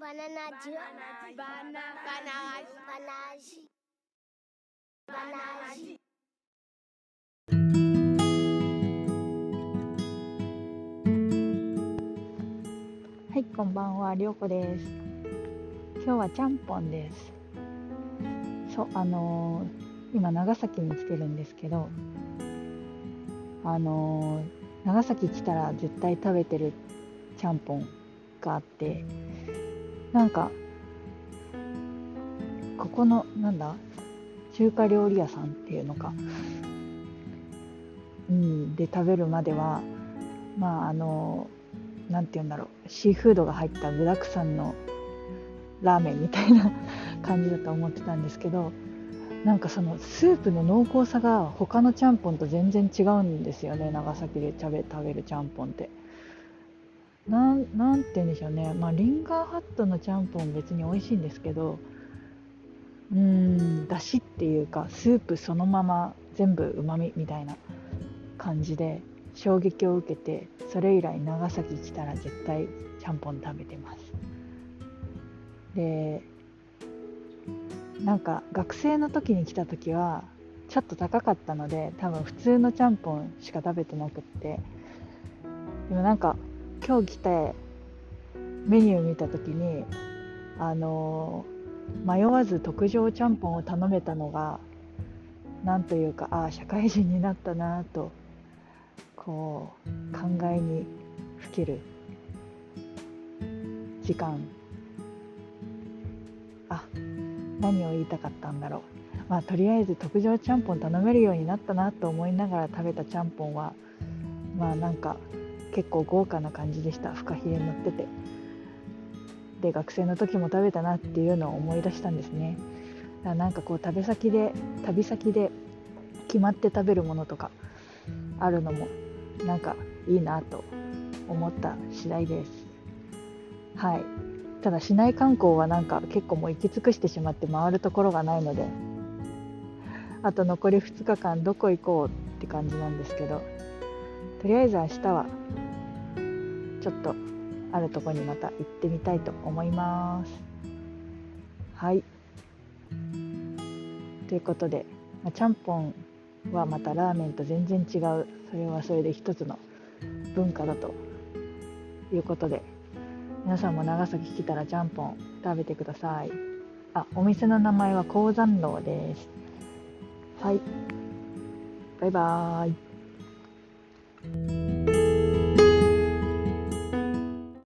バナナジュバナバナバナジバナジはい、こんばんは、りょうこです。今日はちゃんぽんです。そう、あのー今長崎に来てるんですけど、あのー長崎来たら絶対食べてるちゃんぽんがあって、なんかここのなんだ？中華料理屋さんっていうのか、うん、で食べるまでは、まああのなんて言うんだろう。シーフードが入った具沢山のラーメンみたいな感じだと思ってたんですけどなんかそのスープの濃厚さが他のちゃんぽんと全然違うんですよね。長崎で食べ食べるちゃんぽんって。なんなんて言うんでしょうね。まあリンガーハットのちゃんぽん別に美味しいんですけどうんだしっていうかスープそのまま全部うまみみたいな感じで衝撃を受けてそれ以来長崎来たら絶対ちゃんぽん食べてます。でなんか学生の時に来た時はちょっと高かったので多分普通のちゃんぽんしか食べてなくって。でもなんか今日来てメニュー見た時にあの迷わず特上ちゃんぽんを頼めたのがなんというかああ社会人になったなとこう考えにふける時間。あ何を言いたかったんだろう。まあとりあえず特上ちゃんぽん頼めるようになったなと思いながら食べたちゃんぽんはまあなんか結構豪華な感じでした。フカヒレ乗ってて。で学生の時も食べたなっていうのを思い出したんですね。だからなんかこう食べ先で旅先で決まって食べるものとかあるのもなんかいいなと思った次第です。はい。ただ市内観光はなんか結構もう行き尽くしてしまって回るところがないのであと残り2日間どこ行こうって感じなんですけどとりあえず明日はちょっとあるとこにまた行ってみたいと思います。はい。ということで、まあちゃんぽんはまたラーメンと全然違う。それはそれで一つの文化だということで皆さんも長崎来たらちゃんぽん食べてください。あお店の名前は鉱山楼です。はい。バイバーイ。Thank you.